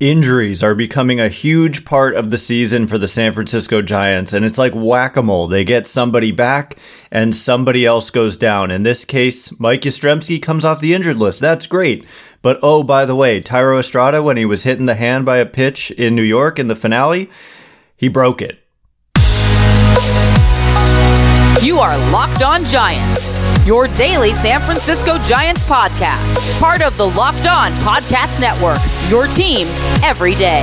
Injuries are becoming a huge part of the season for the San Francisco Giants, and it's like whack a mole. They get somebody back and somebody else goes down. In this case, Mike Yastrzemski comes off the injured list. That's great. But oh, by the way, Thairo Estrada, when he was hit in the hand by a pitch in New York in the finale, he broke it. You are Locked On Giants, your daily San Francisco Giants podcast, part of the Locked On Podcast Network, your team every day.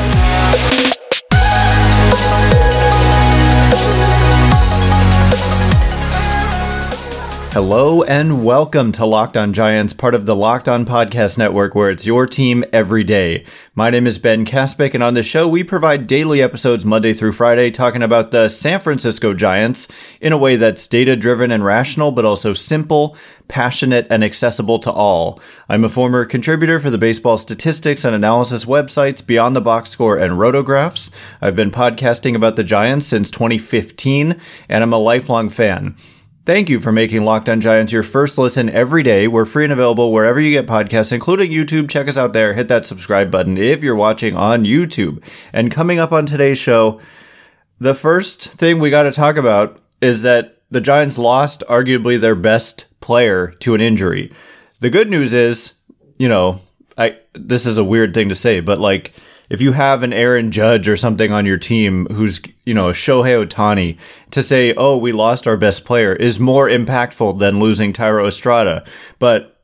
Hello and welcome to Locked On Giants, part of the Locked On Podcast Network, where it's your team every day. My name is Ben Kaspick, and on the show, we provide daily episodes Monday through Friday talking about the San Francisco Giants in a way that's data driven and rational, but also simple, passionate, and accessible to all. I'm a former contributor for the baseball statistics and analysis websites Beyond the Box Score and Rotographs. I've been podcasting about the Giants since 2015, and I'm a lifelong fan. Thank you for making Locked On Giants your first listen every day. We're free and available wherever you get podcasts, including YouTube. Check us out there. Hit that subscribe button if you're watching on YouTube. And coming up on today's show, the first thing we got to talk about is that the Giants lost arguably their best player to an injury. The good news is, you know, I this is a weird thing to say, but like if you have an Aaron Judge or something on your team who's, you know, Shohei Ohtani, to say, oh, we lost our best player is more impactful than losing Thairo Estrada. But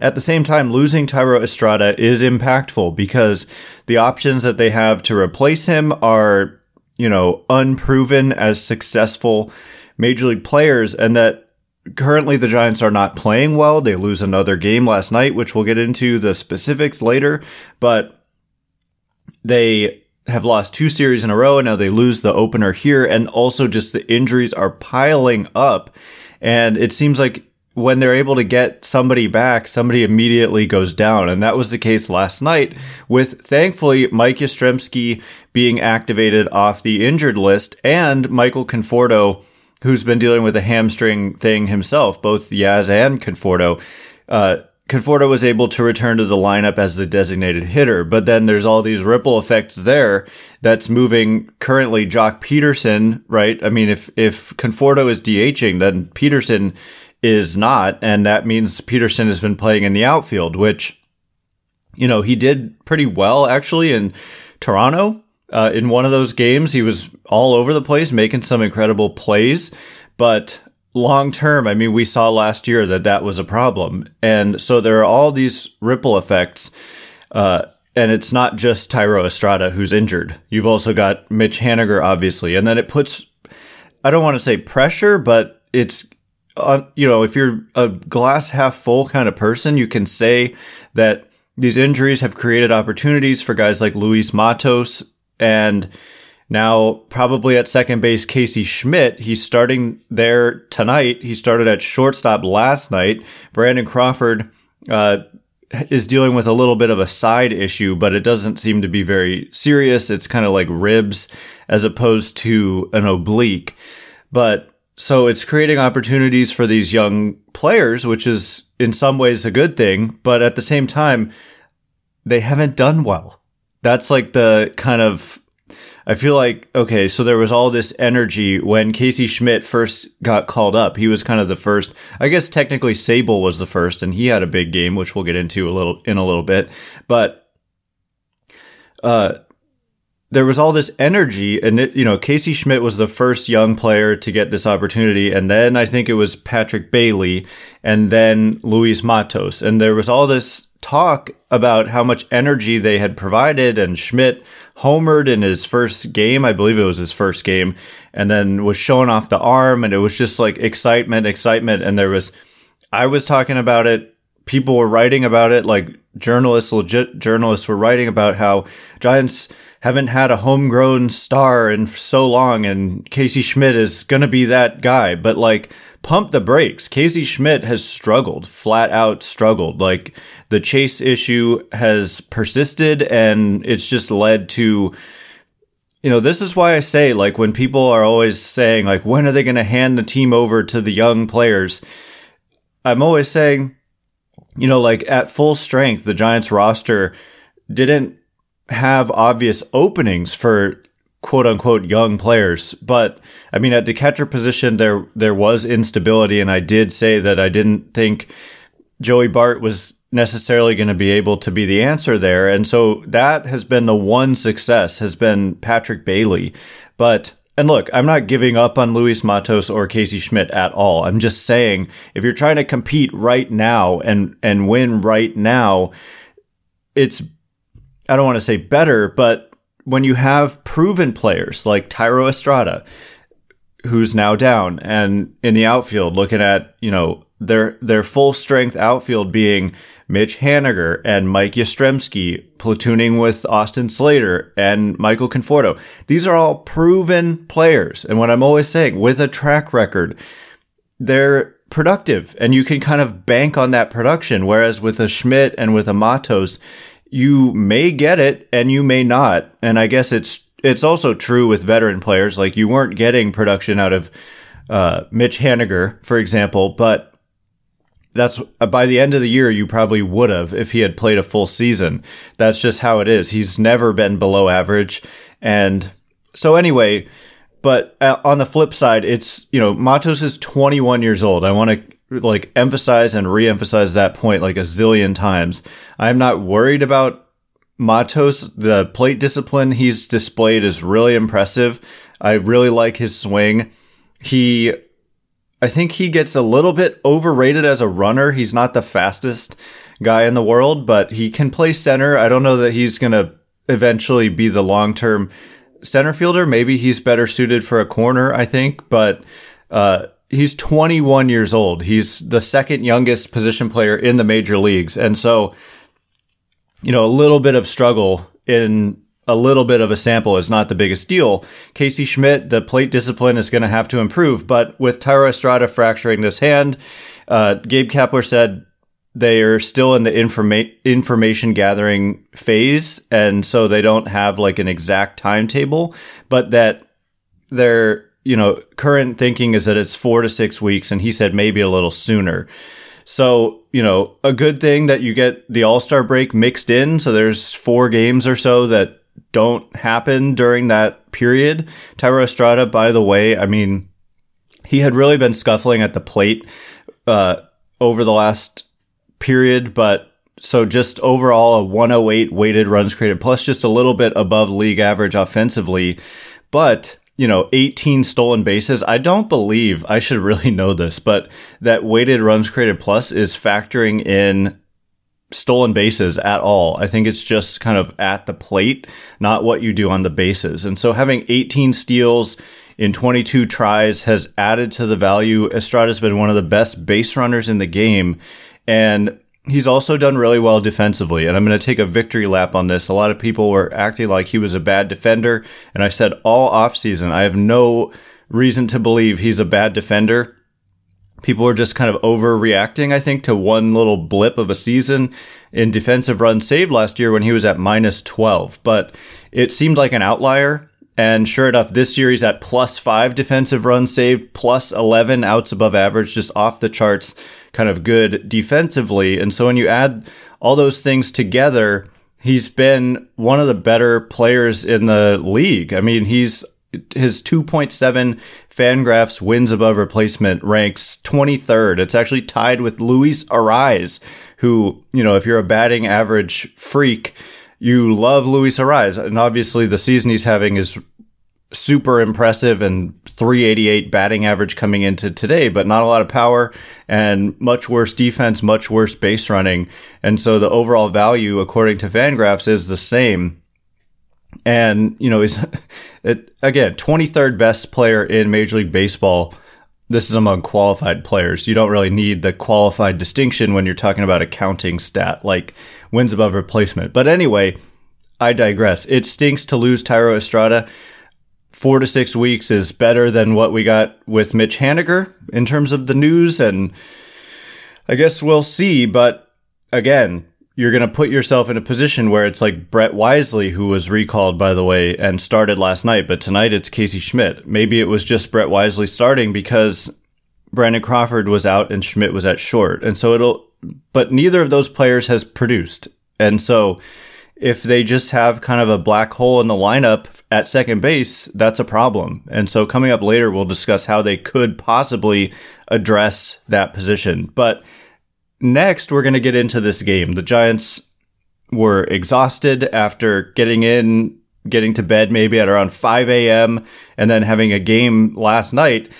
at the same time, losing Thairo Estrada is impactful because the options that they have to replace him are, you know, unproven as successful major league players and that currently the Giants are not playing well. They lose another game last night, which we'll get into the specifics later, but they have lost two series in a row and now they lose the opener here and also just the injuries are piling up and it seems like when they're able to get somebody back somebody immediately goes down and that was the case last night with thankfully Mike Yastrzemski being activated off the injured list and Michael Conforto who's been dealing with a hamstring thing himself both Yaz and Conforto. Uh, Conforto was able to return to the lineup as the designated hitter, but then there's all these ripple effects there that's moving currently Joc Pederson, right? I mean, if, if Conforto is DHing, then Pederson is not, and that means Pederson has been playing in the outfield, which, you know, he did pretty well actually in Toronto. Uh, in one of those games, he was all over the place, making some incredible plays, but long term, I mean, we saw last year that that was a problem. And so there are all these ripple effects. Uh, and it's not just Thairo Estrada who's injured. You've also got Mitch Haniger, obviously. And then it puts, I don't want to say pressure, but it's, uh, you know, if you're a glass half full kind of person, you can say that these injuries have created opportunities for guys like Luis Matos and now, probably at second base, Casey Schmitt, He's starting there tonight. He started at shortstop last night. Brandon Crawford uh, is dealing with a little bit of a side issue, but it doesn't seem to be very serious. It's kind of like ribs as opposed to an oblique. But so it's creating opportunities for these young players, which is in some ways a good thing. But at the same time, they haven't done well. That's like the kind of I feel like okay, so there was all this energy when Casey Schmitt first got called up. He was kind of the first. I guess technically Sabol was the first, and he had a big game, which we'll get into a little in a little bit. But uh, there was all this energy, and it, you know, Casey schmitt was the first young player to get this opportunity, and then I think it was Patrick Bailey, and then Luis Matos, and there was all this talk about how much energy they had provided and Schmitt homered in his first game. I believe it was his first game and then was showing off the arm and it was just like excitement, excitement. And there was, I was talking about it. People were writing about it. Like journalists, legit journalists were writing about how Giants haven't had a homegrown star in so long and Casey Schmitt is going to be that guy. But like, pump the brakes. Casey Schmitt has struggled, flat out struggled. Like the chase issue has persisted and it's just led to you know, this is why I say like when people are always saying like when are they going to hand the team over to the young players? I'm always saying you know, like at full strength the Giants roster didn't have obvious openings for quote unquote young players. But I mean, at the catcher position, there there was instability, and I did say that I didn't think Joey Bart was necessarily going to be able to be the answer there, and so that has been the one success has been Patrick Bailey. But and look, I'm not giving up on Luis Matos or Casey Schmitt at all. I'm just saying if you're trying to compete right now and and win right now, it's I don't want to say better, but when you have proven players like Thairo Estrada, who's now down, and in the outfield, looking at you know their their full strength outfield being Mitch Haniger and Mike Yastrzemski platooning with Austin Slater and Michael Conforto. These are all proven players, and what I'm always saying, with a track record, they're productive, and you can kind of bank on that production. Whereas with a Schmitt and with a Matos, you may get it and you may not. And I guess it's it's also true with veteran players. Like you weren't getting production out of uh, Mitch Haniger, for example, but that's by the end of the year you probably would have if he had played a full season. That's just how it is. He's never been below average, and so anyway. But uh, on the flip side, it's you know Matos is 21 years old. I want to like emphasize and re-emphasize that point like a zillion times. I'm not worried about Matos. The plate discipline he's displayed is really impressive. I really like his swing. He, I think he gets a little bit overrated as a runner. He's not the fastest guy in the world, but he can play center. I don't know that he's going to eventually be the long-term center fielder. Maybe he's better suited for a corner, I think, but, uh, he's 21 years old. He's the second youngest position player in the major leagues. And so, you know, a little bit of struggle in a little bit of a sample is not the biggest deal. Casey Schmitt, the plate discipline is going to have to improve, but with Thairo Estrada fracturing this hand, uh, Gabe Kapler said they are still in the informa- information gathering phase, and so they don't have like an exact timetable, but that they're you know, current thinking is that it's four to six weeks, and he said maybe a little sooner. So, you know, a good thing that you get the All Star break mixed in. So there's four games or so that don't happen during that period. Thairo Estrada, by the way, I mean, he had really been scuffling at the plate uh, over the last period, but so just overall a 108 weighted runs created plus just a little bit above league average offensively. But you know, 18 stolen bases. I don't believe, I should really know this, but that weighted runs created plus is factoring in stolen bases at all. I think it's just kind of at the plate, not what you do on the bases. And so having 18 steals in 22 tries has added to the value. Estrada's been one of the best base runners in the game. And He's also done really well defensively, and I'm going to take a victory lap on this. A lot of people were acting like he was a bad defender, and I said all offseason, I have no reason to believe he's a bad defender. People are just kind of overreacting, I think, to one little blip of a season in defensive runs saved last year when he was at minus 12. But it seemed like an outlier. And sure enough, this series at plus five defensive run saved, plus 11 outs above average, just off the charts kind of good defensively. And so when you add all those things together, he's been one of the better players in the league. I mean, he's his 2.7 Fangraphs wins above replacement ranks 23rd. It's actually tied with Luis Arraez, who, you know, if you're a batting average freak, you love Luis Arraez. And obviously the season he's having is super impressive and 388 batting average coming into today, but not a lot of power and much worse defense, much worse base running. And so the overall value, according to Fangraphs, is the same. And, you know, is it, again, 23rd best player in Major League Baseball. This is among qualified players. You don't really need the qualified distinction when you're talking about a counting stat like wins above replacement. But anyway, I digress. It stinks to lose Thairo Estrada four to six weeks is better than what we got with Mitch Haniger in terms of the news. And I guess we'll see. But again, you're going to put yourself in a position where it's like Brett Wisely, who was recalled, by the way, and started last night. But tonight it's Casey Schmitt. Maybe it was just Brett Wisely starting because Brandon Crawford was out and Schmitt was at short. And so it'll, but neither of those players has produced. And so if they just have kind of a black hole in the lineup at second base, that's a problem. And so coming up later, we'll discuss how they could possibly address that position. But next, we're going to get into this game. The Giants were exhausted after getting in, getting to bed maybe at around 5 a.m., and then having a game last night.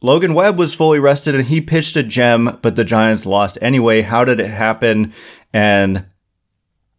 Logan Webb was fully rested and he pitched a gem, but the Giants lost anyway. How did it happen? And,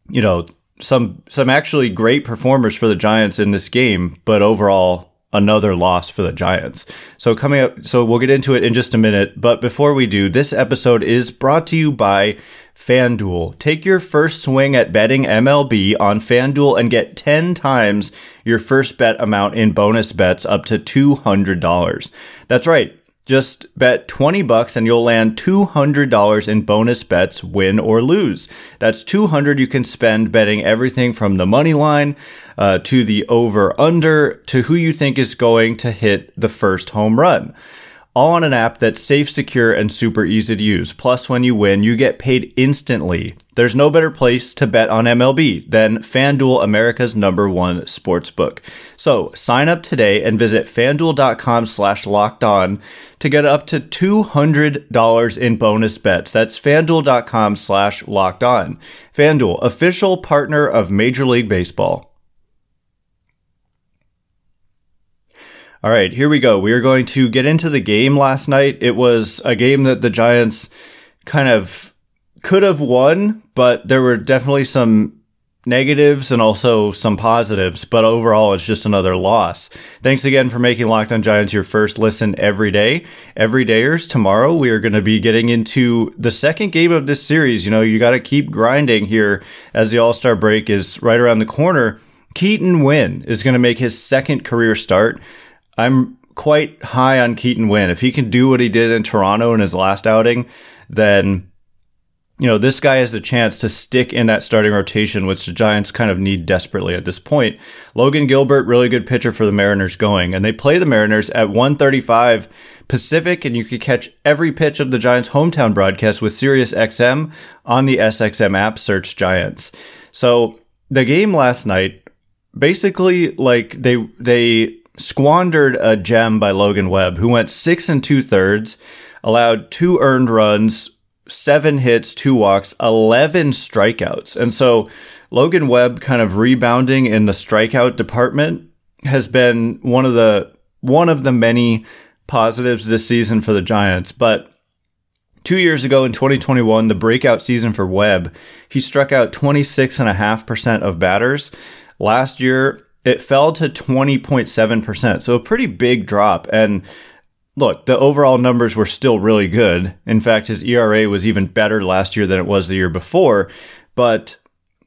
you know, some some actually great performers for the Giants in this game, but overall another loss for the Giants. So coming up, so we'll get into it in just a minute. But before we do, this episode is brought to you by FanDuel. Take your first swing at betting MLB on FanDuel and get 10 times your first bet amount in bonus bets up to $200. That's right. Just bet 20 bucks and you'll land $200 in bonus bets, win or lose. That's 200 you can spend betting everything from the money line uh, to the over under to who you think is going to hit the first home run all on an app that's safe, secure, and super easy to use. Plus, when you win, you get paid instantly. There's no better place to bet on MLB than FanDuel, America's number one sportsbook. So sign up today and visit fanduel.com slash locked on to get up to $200 in bonus bets. That's fanduel.com slash locked on. FanDuel, official partner of Major League Baseball. All right, here we go. We are going to get into the game last night. It was a game that the Giants kind of could have won, but there were definitely some negatives and also some positives, but overall it's just another loss. Thanks again for making Locked on Giants your first listen every day. Every dayers, tomorrow we are going to be getting into the second game of this series. You know, you got to keep grinding here as the All-Star break is right around the corner. Keaton Winn is going to make his second career start. I'm quite high on Keaton Winn. If he can do what he did in Toronto in his last outing, then you know, this guy has a chance to stick in that starting rotation, which the Giants kind of need desperately at this point. Logan Gilbert, really good pitcher for the Mariners going, and they play the Mariners at 135 Pacific, and you can catch every pitch of the Giants hometown broadcast with Sirius XM on the SXM app, search Giants. So the game last night, basically like they, they, squandered a gem by Logan Webb, who went six and two thirds, allowed two earned runs, seven hits, two walks, 11 strikeouts. And so Logan Webb kind of rebounding in the strikeout department has been one of the, one of the many positives this season for the Giants. But Two years ago in 2021, the breakout season for Webb, he struck out 26.5% of batters. Last year, it fell to 20.7%. So a pretty big drop. And look, the overall numbers were still really good. In fact, his ERA was even better last year than it was the year before. But,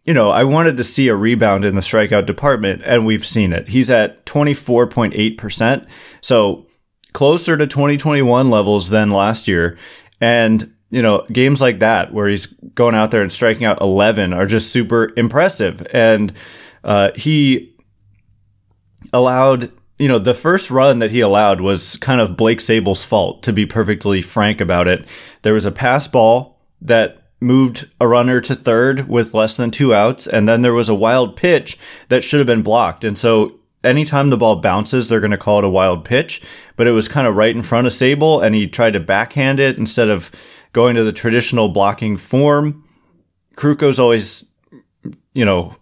you know, I wanted to see a rebound in the strikeout department, and we've seen it. He's at 24.8%. So closer to 2021 levels than last year. And, you know, games like that where he's going out there and striking out 11 are just super impressive. And, uh, he, allowed, you know, the first run that he allowed was kind of Blake Sabol's fault, to be perfectly frank about it. There was a passed ball that moved a runner to third with less than two outs, and then there was a wild pitch that should have been blocked. And so anytime the ball bounces, they're going to call it a wild pitch, but it was kind of right in front of Sabol, and he tried to backhand it instead of going to the traditional blocking form. Krukow's always, you know,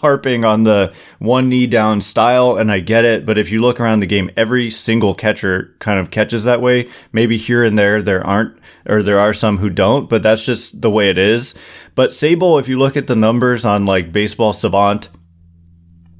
harping on the one knee down style, and I get it. But if you look around the game, every single catcher kind of catches that way. Maybe here and there there aren't, or there are some who don't, but that's just the way it is. But Sabol, if you look at the numbers on like Baseball Savant,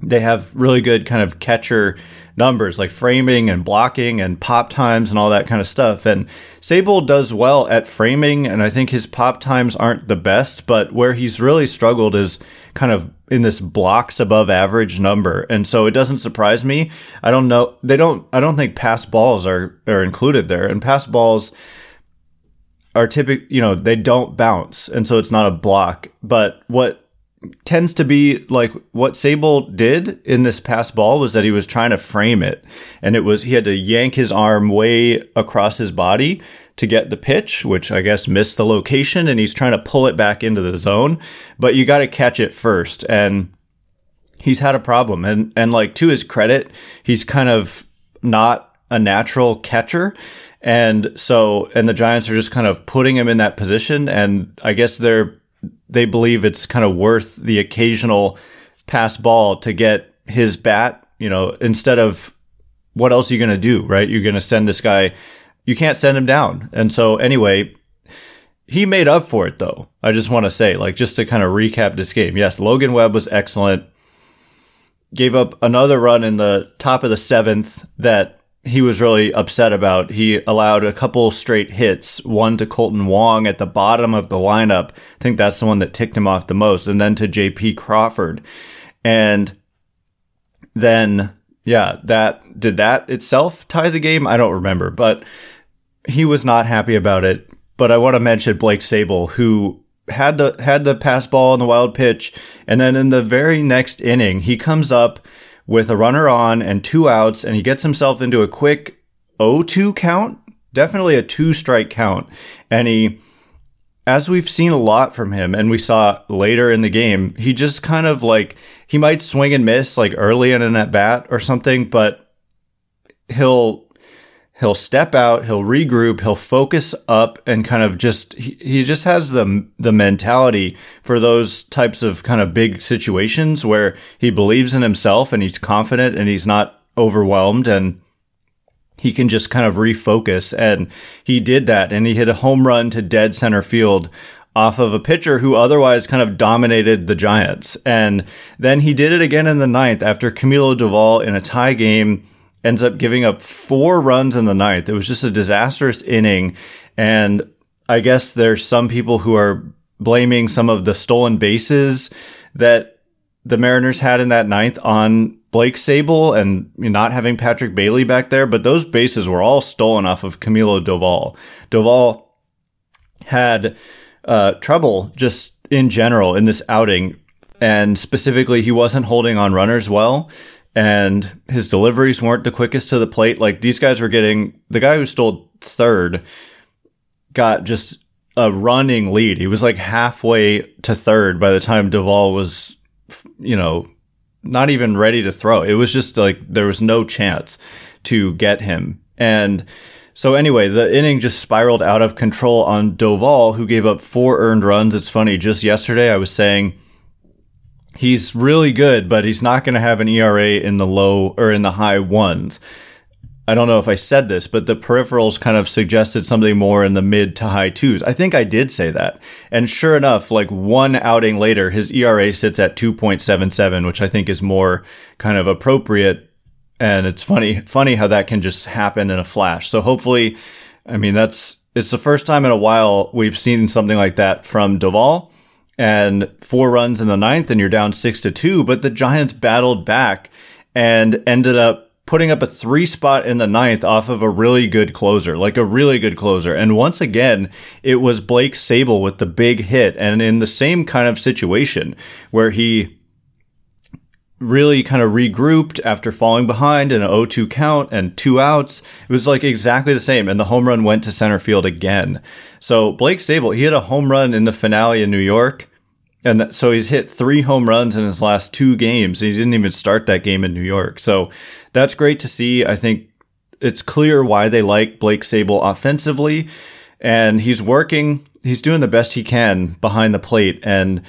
they have really good kind of catcher numbers like framing and blocking and pop times and all that kind of stuff. And Sabol does well at framing, and I think his pop times aren't the best, but where he's really struggled is kind of in this blocks above average number. And so it doesn't surprise me. I don't know. They don't, I don't think passed balls are, are included there. And passed balls are typical, you know, they don't bounce. And so it's not a block. But what tends to be like what Sabol did in this passed ball was that he was trying to frame it. And it was, he had to yank his arm way across his body to get the pitch, which I guess missed the location and he's trying to pull it back into the zone, but you got to catch it first. And he's had a problem. And, and like to his credit, he's kind of not a natural catcher. And so, and the Giants are just kind of putting him in that position. And I guess they're, they believe it's kind of worth the occasional passed ball to get his bat, you know, instead of what else are you going to do, right? You're going to send this guy, you can't send him down. And so, anyway, he made up for it, though. I just want to say, like, just to kind of recap this game. Yes, Logan Webb was excellent. Gave up another run in the top of the seventh that he was really upset about. He allowed a couple straight hits, one to Kolten Wong at the bottom of the lineup. I think that's the one that ticked him off the most, and then to JP Crawford. And then yeah, that did that itself tie the game. I don't remember, but he was not happy about it. But I want to mention Blake Sabol, who had the had the passed ball on the wild pitch, and then in the very next inning, he comes up with a runner on and two outs, and he gets himself into a quick 0-2 count, definitely a two strike count, and he as we've seen a lot from him and we saw later in the game, he just kind of like he might swing and miss like early in an at bat or something, but he'll he'll step out, he'll regroup, he'll focus up and kind of just he, just has the the mentality for those types of kind of big situations where he believes in himself and he's confident and he's not overwhelmed and he can just kind of refocus. And he did that and he hit a home run to dead center field off of a pitcher who otherwise kind of dominated the Giants. And then he did it again in the ninth after Camilo Doval in a tie game ends up giving up four runs in the ninth. It was just a disastrous inning. And I guess there's some people who are blaming some of the stolen bases that the Mariners had in that ninth on Blake Sabol and not having Patrick Bailey back there, but those bases were all stolen off of Camilo Doval. Doval had uh, trouble just in general in this outing, and specifically, he wasn't holding on runners well, and his deliveries weren't the quickest to the plate. Like these guys were getting the guy who stole third got just a running lead. He was like halfway to third by the time Doval was, you know, not even ready to throw. It was just like there was no chance to get him. And so anyway, the inning just spiraled out of control on Doval, who gave up four earned runs. It's funny. Just yesterday, I was saying he's really good, but he's not going to have an ERA in the low or in the high ones. I don't know if I said this, but the peripherals kind of suggested something more in the mid to high twos. I think I did say that. And sure enough, like one outing later, his ERA sits at 2.77, which I think is more kind of appropriate. And it's funny, funny how that can just happen in a flash. So hopefully, I mean, that's, it's the first time in a while we've seen something like that from Doval and four runs in the ninth and you're down six to two, but the Giants battled back and ended up putting up a three spot in the ninth off of a really good closer, like a really good closer. And once again, it was Blake Sabol with the big hit and in the same kind of situation where he really kind of regrouped after falling behind in an 0-2 count and two outs. It was like exactly the same. And the home run went to center field again. So Blake Sabol, he had a home run in the finale in New York. And that, so he's hit three home runs in his last two games. He didn't even start that game in New York. So that's great to see. I think it's clear why they like Blake Sabol offensively. And he's working, he's doing the best he can behind the plate and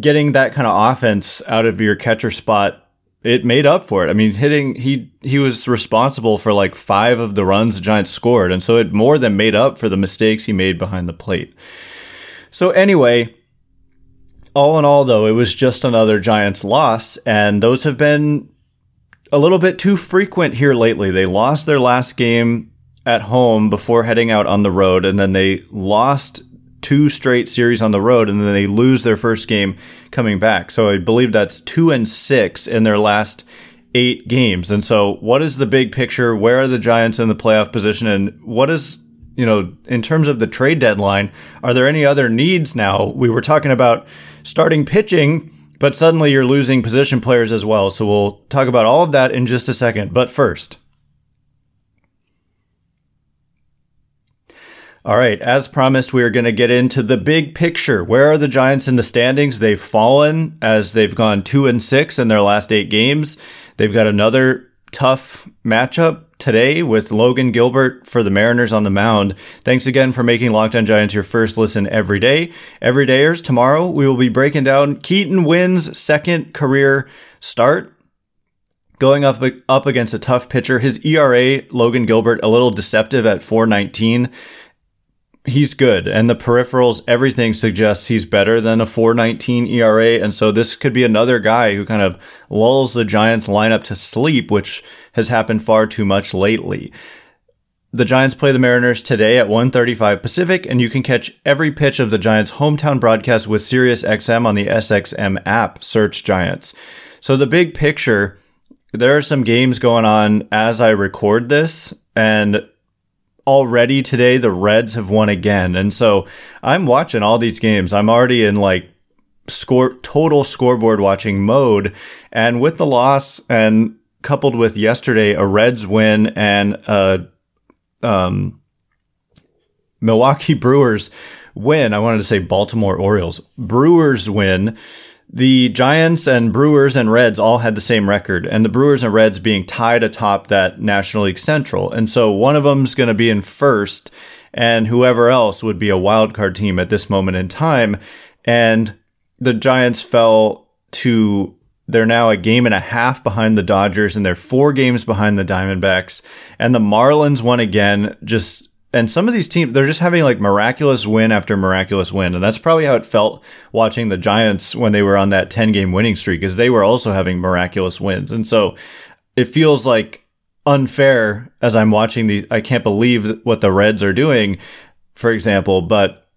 getting that kind of offense out of your catcher spot. It made up for it. I mean, hitting, he, he was responsible for like five of the runs the Giants scored. And so it more than made up for the mistakes he made behind the plate. So anyway, all in all, though, it was just another Giants loss, and those have been a little bit too frequent here lately. They lost their last game at home before heading out on the road, and then they lost two straight series on the road, and then they lose their first game coming back. So I believe that's two and six in their last eight games. And so, what is the big picture? Where are the Giants in the playoff position, and what is you know, in terms of the trade deadline, are there any other needs now? We were talking about starting pitching, but suddenly you're losing position players as well. So we'll talk about all of that in just a second. But first, All right, as promised, we are going to get into the big picture. Where are the Giants in the standings? They've fallen as they've gone two and six in their last eight games. They've got another tough matchup today with Logan Gilbert for the Mariners on the mound. Thanks again for making Locked On Giants your first listen every day. Every dayers, tomorrow we will be breaking down Keaton Winn's second career start going up up against a tough pitcher. His ERA, Logan Gilbert, a little deceptive at 419 he's good and the peripherals everything suggests he's better than a 419 ERA and so this could be another guy who kind of lulls the Giants lineup to sleep which has happened far too much lately. The Giants play the Mariners today at 1:35 Pacific and you can catch every pitch of the Giants hometown broadcast with SiriusXM on the SXM app search Giants. So the big picture there are some games going on as I record this and already today the Reds have won again. And so I'm watching all these games. I'm already in like score total scoreboard watching mode. And with the loss and coupled with yesterday a Reds win and a um, Milwaukee Brewers win. I wanted to say Baltimore Orioles. Brewers win the Giants and Brewers and Reds all had the same record, and the Brewers and Reds being tied atop that National League Central. And so one of them's going to be in first, and whoever else would be a wild card team at this moment in time. And the Giants fell to they're now a game and a half behind the Dodgers, and they're four games behind the Diamondbacks. And the Marlins won again, just and some of these teams they're just having like miraculous win after miraculous win and that's probably how it felt watching the giants when they were on that 10 game winning streak is they were also having miraculous wins and so it feels like unfair as i'm watching the i can't believe what the reds are doing for example but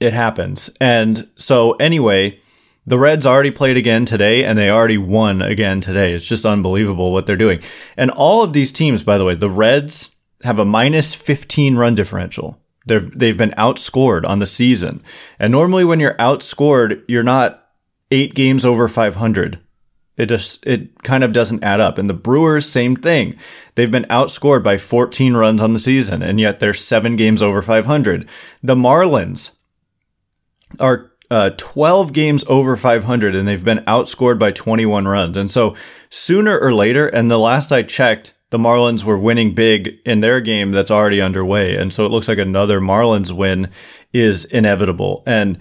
it happens and so anyway the Reds already played again today and they already won again today. It's just unbelievable what they're doing. And all of these teams, by the way, the Reds, have a minus 15 run differential. they they've been outscored on the season. And normally when you're outscored, you're not eight games over 500. It just, it kind of doesn't add up. And the Brewers, same thing. They've been outscored by 14 runs on the season, and yet they're seven games over 500. The Marlins are uh, 12 games over 500 and they've been outscored by 21 runs. And so sooner or later, and the last I checked, the Marlins were winning big in their game that's already underway. And so it looks like another Marlins win is inevitable. And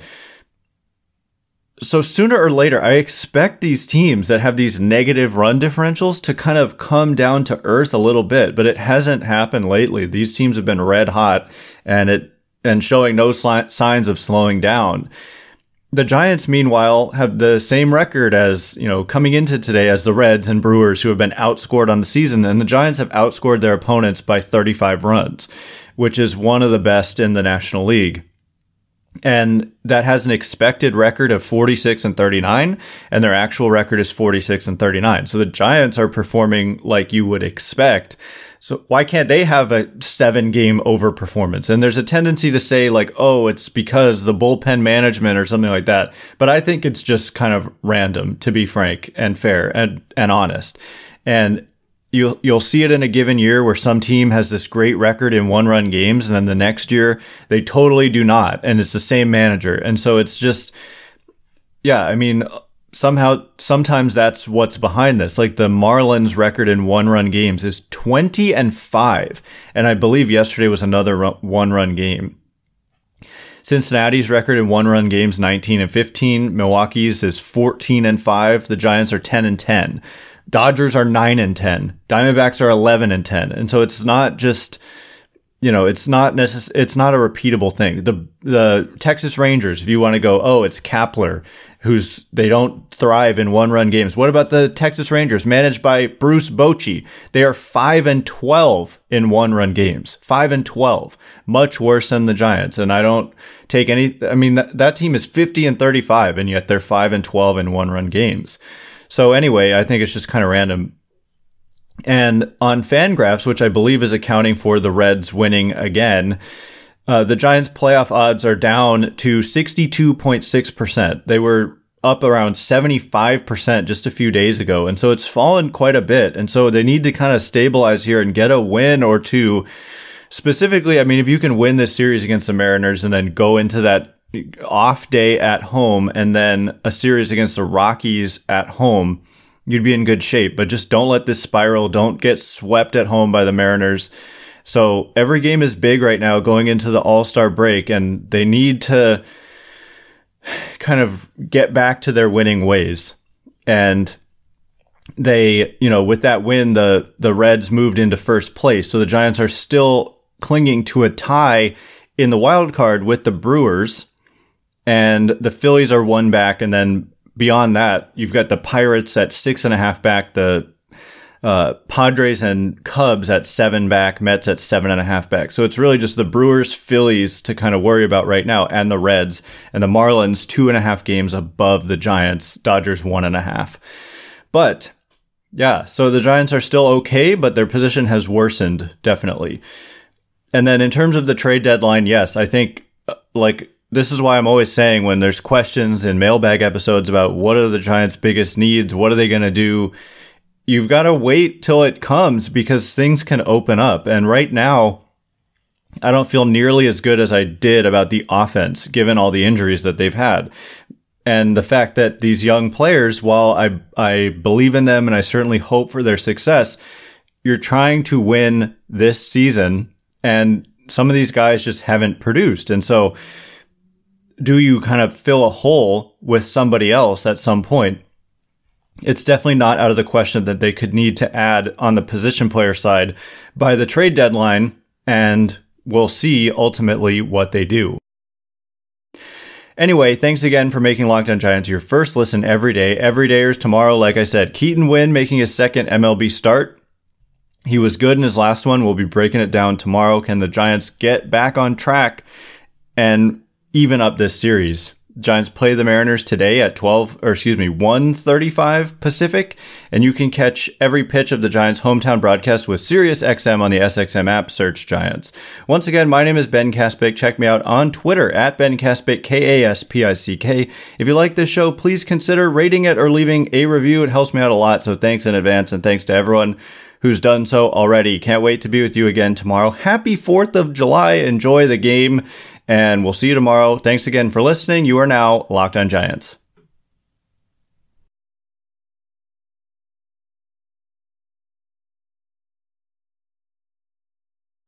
so sooner or later, I expect these teams that have these negative run differentials to kind of come down to earth a little bit, but it hasn't happened lately. These teams have been red hot and it, and showing no signs of slowing down. The Giants, meanwhile, have the same record as, you know, coming into today as the Reds and Brewers, who have been outscored on the season. And the Giants have outscored their opponents by 35 runs, which is one of the best in the National League. And that has an expected record of 46 and 39, and their actual record is 46 and 39. So the Giants are performing like you would expect. So why can't they have a seven game overperformance? And there's a tendency to say like, oh, it's because the bullpen management or something like that. But I think it's just kind of random, to be frank and fair and, and honest. And you'll you'll see it in a given year where some team has this great record in one run games and then the next year they totally do not and it's the same manager and so it's just yeah i mean somehow sometimes that's what's behind this. Like the Marlins record in one run games is 20 and 5 and I believe yesterday was another one run game. Cincinnati's record in one run games 19 and 15, Milwaukee's is 14 and 5, the Giants are 10 and 10. Dodgers are 9 and 10. Diamondbacks are 11 and 10. And so it's not just you know, it's not necess- it's not a repeatable thing. The the Texas Rangers, if you want to go, oh, it's Kapler, who's they don't thrive in one run games. What about the Texas Rangers, managed by Bruce Bochy? They are five and twelve in one run games. Five and twelve, much worse than the Giants. And I don't take any. I mean, that, that team is fifty and thirty five, and yet they're five and twelve in one run games. So anyway, I think it's just kind of random and on Fangraphs, which I believe is accounting for the Reds winning again, uh, the Giants' playoff odds are down to 62.6%. They were up around 75% just a few days ago. And so it's fallen quite a bit. And so they need to kind of stabilize here and get a win or two specifically, I mean, if you can win this series against the Mariners and then go into that off day at home and then a series against the Rockies at home, you'd be in good shape. But just don't let this spiral. Don't get swept at home by the Mariners. So every game is big right now going into the All Star break, and they need to kind of get back to their winning ways. And they, you know, with that win, the the Reds moved into first place. So the Giants are still clinging to a tie in the wild card with the Brewers, and the Phillies are one back, and then beyond that, you've got the Pirates at six and a half back, the uh, Padres and Cubs at seven back, Mets at seven and a half back. So it's really just the Brewers, Phillies to kind of worry about right now, and the Reds and the Marlins two and a half games above the Giants, Dodgers one and a half. But yeah, so the Giants are still okay, but their position has worsened definitely. And then in terms of the trade deadline, yes, I think uh, like this is why I'm always saying when there's questions in mailbag episodes about what are the Giants' biggest needs, what are they going to do? you've got to wait till it comes because things can open up. And right now, I don't feel nearly as good as I did about the offense, given all the injuries that they've had. And the fact that these young players, while I, I believe in them and I certainly hope for their success, you're trying to win this season and some of these guys just haven't produced. And so do you kind of fill a hole with somebody else at some point? it's definitely not out of the question that they could need to add on the position player side by the trade deadline, and we'll see ultimately what they do. Anyway, thanks again for making Locked On Giants your first listen every day. Every day is tomorrow, like I said. Keaton Winn making his second MLB start. He was good in his last one. We'll be breaking it down tomorrow. Can the Giants get back on track and even up this series? Giants play the Mariners today at 12 or excuse me, 1:35 Pacific and you can catch every pitch of the Giants hometown broadcast with Sirius XM on the SXM app search Giants. Once again, my name is Ben Kaspick. Check me out on Twitter at Ben Kaspick K A S P I C K. If you like this show, please consider rating it or leaving a review. It helps me out a lot, so thanks in advance and thanks to everyone who's done so already. Can't wait to be with you again tomorrow. Happy 4th of July. Enjoy the game and we'll see you tomorrow. Thanks again for listening. You are now Locked on Giants.